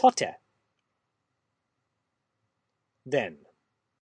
tote. Then